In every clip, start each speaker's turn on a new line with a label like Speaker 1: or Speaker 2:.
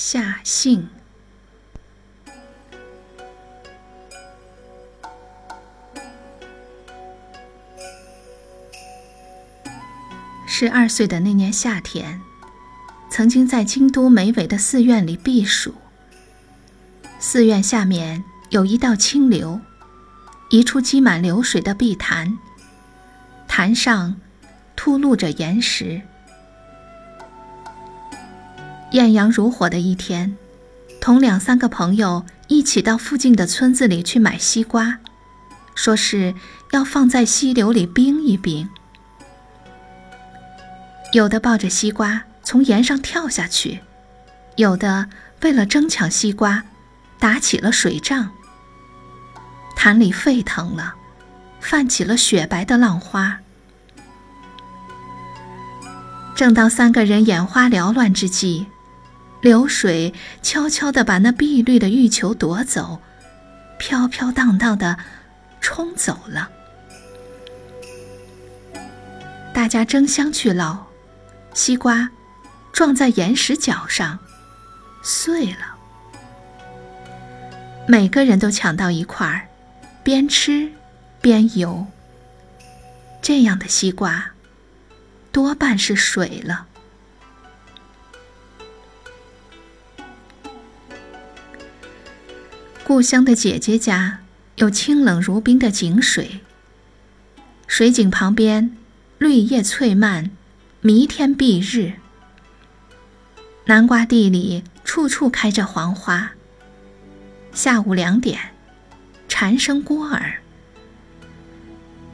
Speaker 1: 夏信。十二岁的那年夏天，曾经在京都梅尾的寺院里避暑。寺院下面有一道清流，一处积满流水的碧潭，潭上吐露着岩石。艳阳如火的一天，同两三个朋友一起到附近的村子里去买西瓜，说是要放在溪流里冰一冰。有的抱着西瓜从岩上跳下去，有的为了争抢西瓜，打起了水仗。潭里沸腾了，泛起了雪白的浪花。正当三个人眼花缭乱之际，流水悄悄地把那碧绿的玉球夺走，飘飘荡荡地冲走了。大家争相去捞，西瓜撞在岩石角上，碎了。每个人都抢到一块儿，边吃边游。这样的西瓜，多半是水了。故乡的姐姐家有清冷如冰的井水，水井旁边绿叶翠蔓，弥天蔽日。南瓜地里处处开着黄花。下午两点，蝉声聒耳。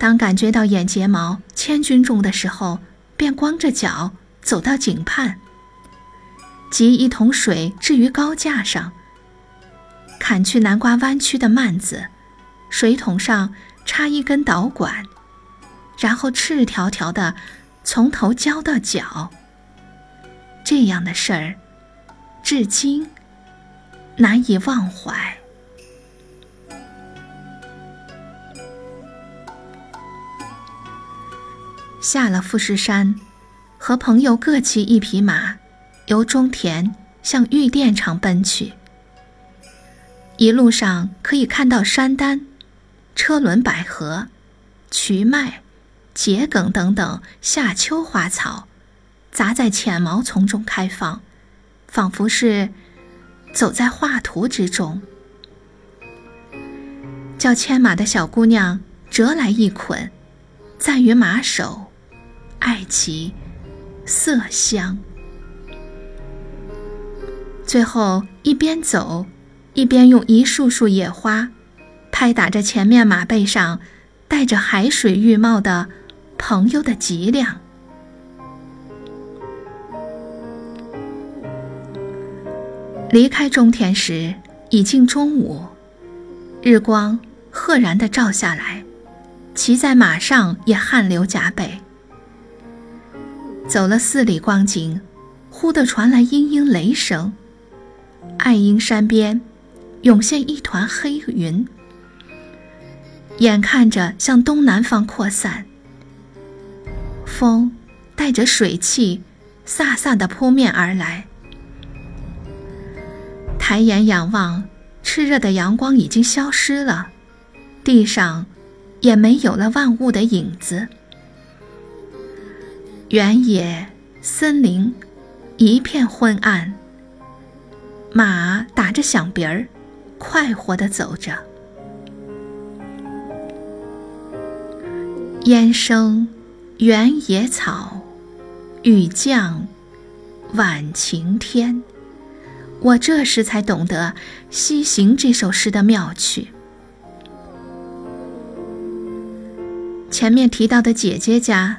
Speaker 1: 当感觉到眼睫毛千钧重的时候，便光着脚走到井畔，汲一桶水置于高架上。砍去南瓜弯曲的蔓子，水桶上插一根导管，然后赤条条的从头浇到脚。这样的事儿，至今难以忘怀。下了富士山，和朋友各骑一匹马，由中田向玉电场奔去。一路上可以看到山丹、车轮百合、瞿麦、桔梗等等夏秋花草，杂在浅毛丛中开放，仿佛是走在画图之中。叫牵马的小姑娘折来一捆，在于马首，爱其色香。最后一边走。一边用一束束野花，拍打着前面马背上戴着海水浴帽的朋友的脊梁。离开中田时已经中午，日光赫然的照下来，骑在马上也汗流浃背。走了四里光景，忽地传来嘤嘤雷声，爱鹰山边。涌现一团黑云，眼看着向东南方扩散。风带着水汽，飒飒地扑面而来。抬眼仰望，炽热的阳光已经消失了，地上也没有了万物的影子。原野、森林一片昏暗。马打着响鼻儿。快活的走着，烟生原野草，雨降晚晴天。我这时才懂得《西行》这首诗的妙趣。前面提到的姐姐家，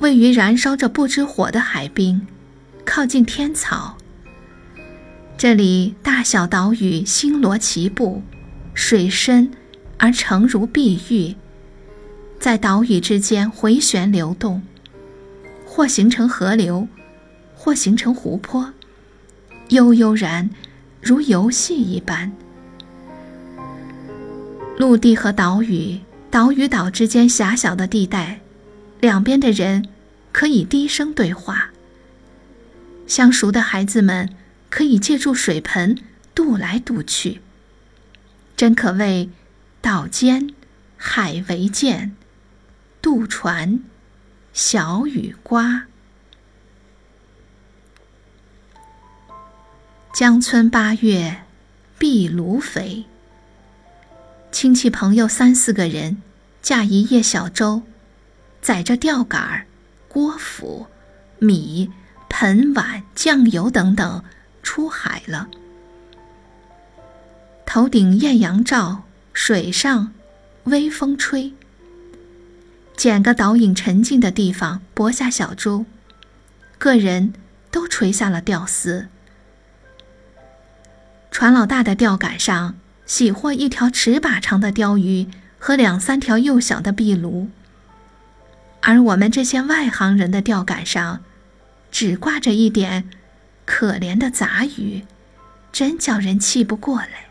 Speaker 1: 位于燃烧着不知火的海滨，靠近天草。这里大小岛屿星罗棋布，水深而澄如碧玉，在岛屿之间回旋流动，或形成河流，或形成湖泊，悠悠然如游戏一般。陆地和岛屿，岛与岛之间狭小的地带，两边的人可以低声对话。相熟的孩子们。可以借助水盆渡来渡去，真可谓岛间海为鉴，渡船小雨刮。江村八月，壁炉肥。亲戚朋友三四个人，驾一叶小舟，载着钓杆、锅釜、米、盆碗、酱油等等，出海了。头顶艳阳照，水上微风吹。捡个倒影沉静的地方，泊下小舟，个人都垂下了钓丝。船老大的钓杆上喜获一条尺把长的鲷鱼和两三条幼小的壁炉，而我们这些外行人的钓杆上，只挂着一点可怜的杂鱼，真叫人气不过来。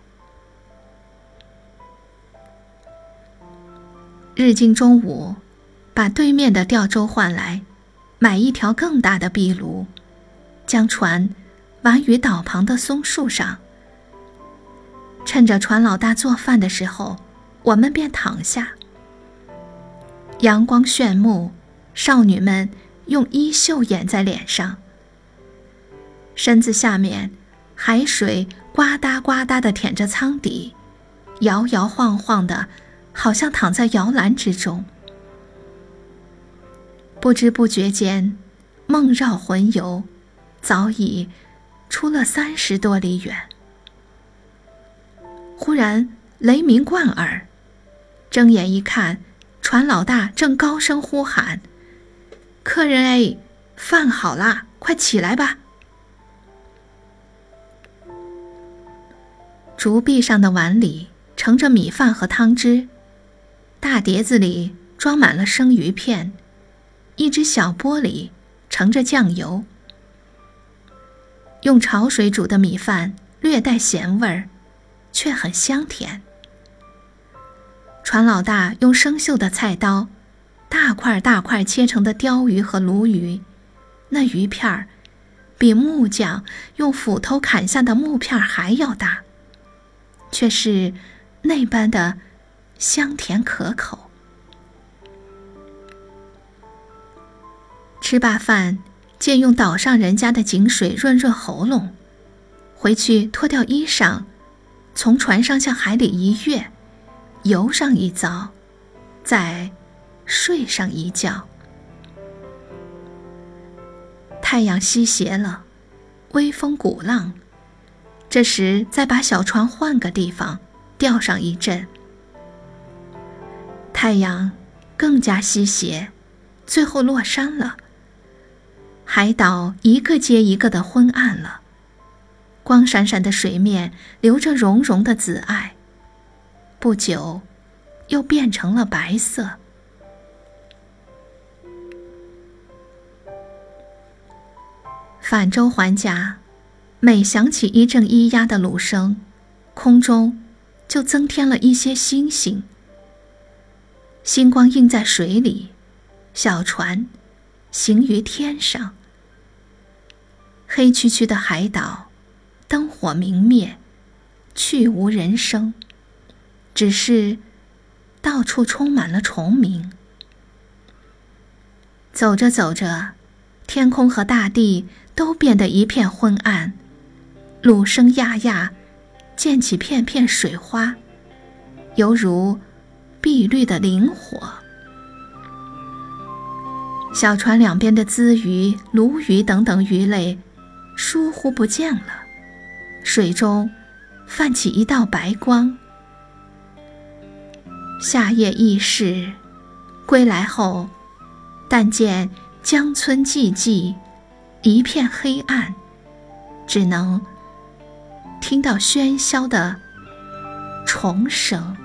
Speaker 1: 日经中午，把对面的钓舟换来，买一条更大的壁炉，将船挽于岛旁的松树上。趁着船老大做饭的时候，我们便躺下。阳光炫目，少女们用衣袖掩在脸上，身子下面海水呱嗒呱嗒地舔着舱底，摇摇晃晃的，好像躺在摇篮之中。不知不觉间，梦绕魂游，早已出了三十多里远。忽然雷鸣贯耳，睁眼一看，船老大正高声呼喊：“客人哎，饭好啦，快起来吧！”竹壁上的碗里盛着米饭和汤汁，大碟子里装满了生鱼片，一只小钵里盛着酱油。用潮水煮的米饭略带咸味儿。却很香甜。船老大用生锈的菜刀，大块大块切成的鲷鱼和鲈鱼，那鱼片儿比木匠用斧头砍下的木片还要大，却是那般的香甜可口。吃罢饭，借用岛上人家的井水润润喉咙，回去脱掉衣裳。从船上向海里一跃，游上一遭，再睡上一觉。太阳西斜了，微风鼓浪。这时再把小船换个地方，钓上一阵。太阳更加西斜，最后落山了。海岛一个接一个的昏暗了。光闪闪的水面流着融融的紫艾，不久，又变成了白色。返舟还家，每响起一阵咿呀的橹声，空中就增添了一些星星。星光映在水里，小船行于天上。黑黢黢的海岛。灯火明灭，去无人声，只是到处充满了虫鸣。走着走着，天空和大地都变得一片昏暗，橹声呀呀，溅起片片水花，犹如碧绿的灵火。小船两边的鲻鱼、鲈鱼等等鱼类，疏忽不见了。水中泛起一道白光。夏夜易逝，归来后，但见江村寂寂，一片黑暗，只能听到喧嚣的虫声。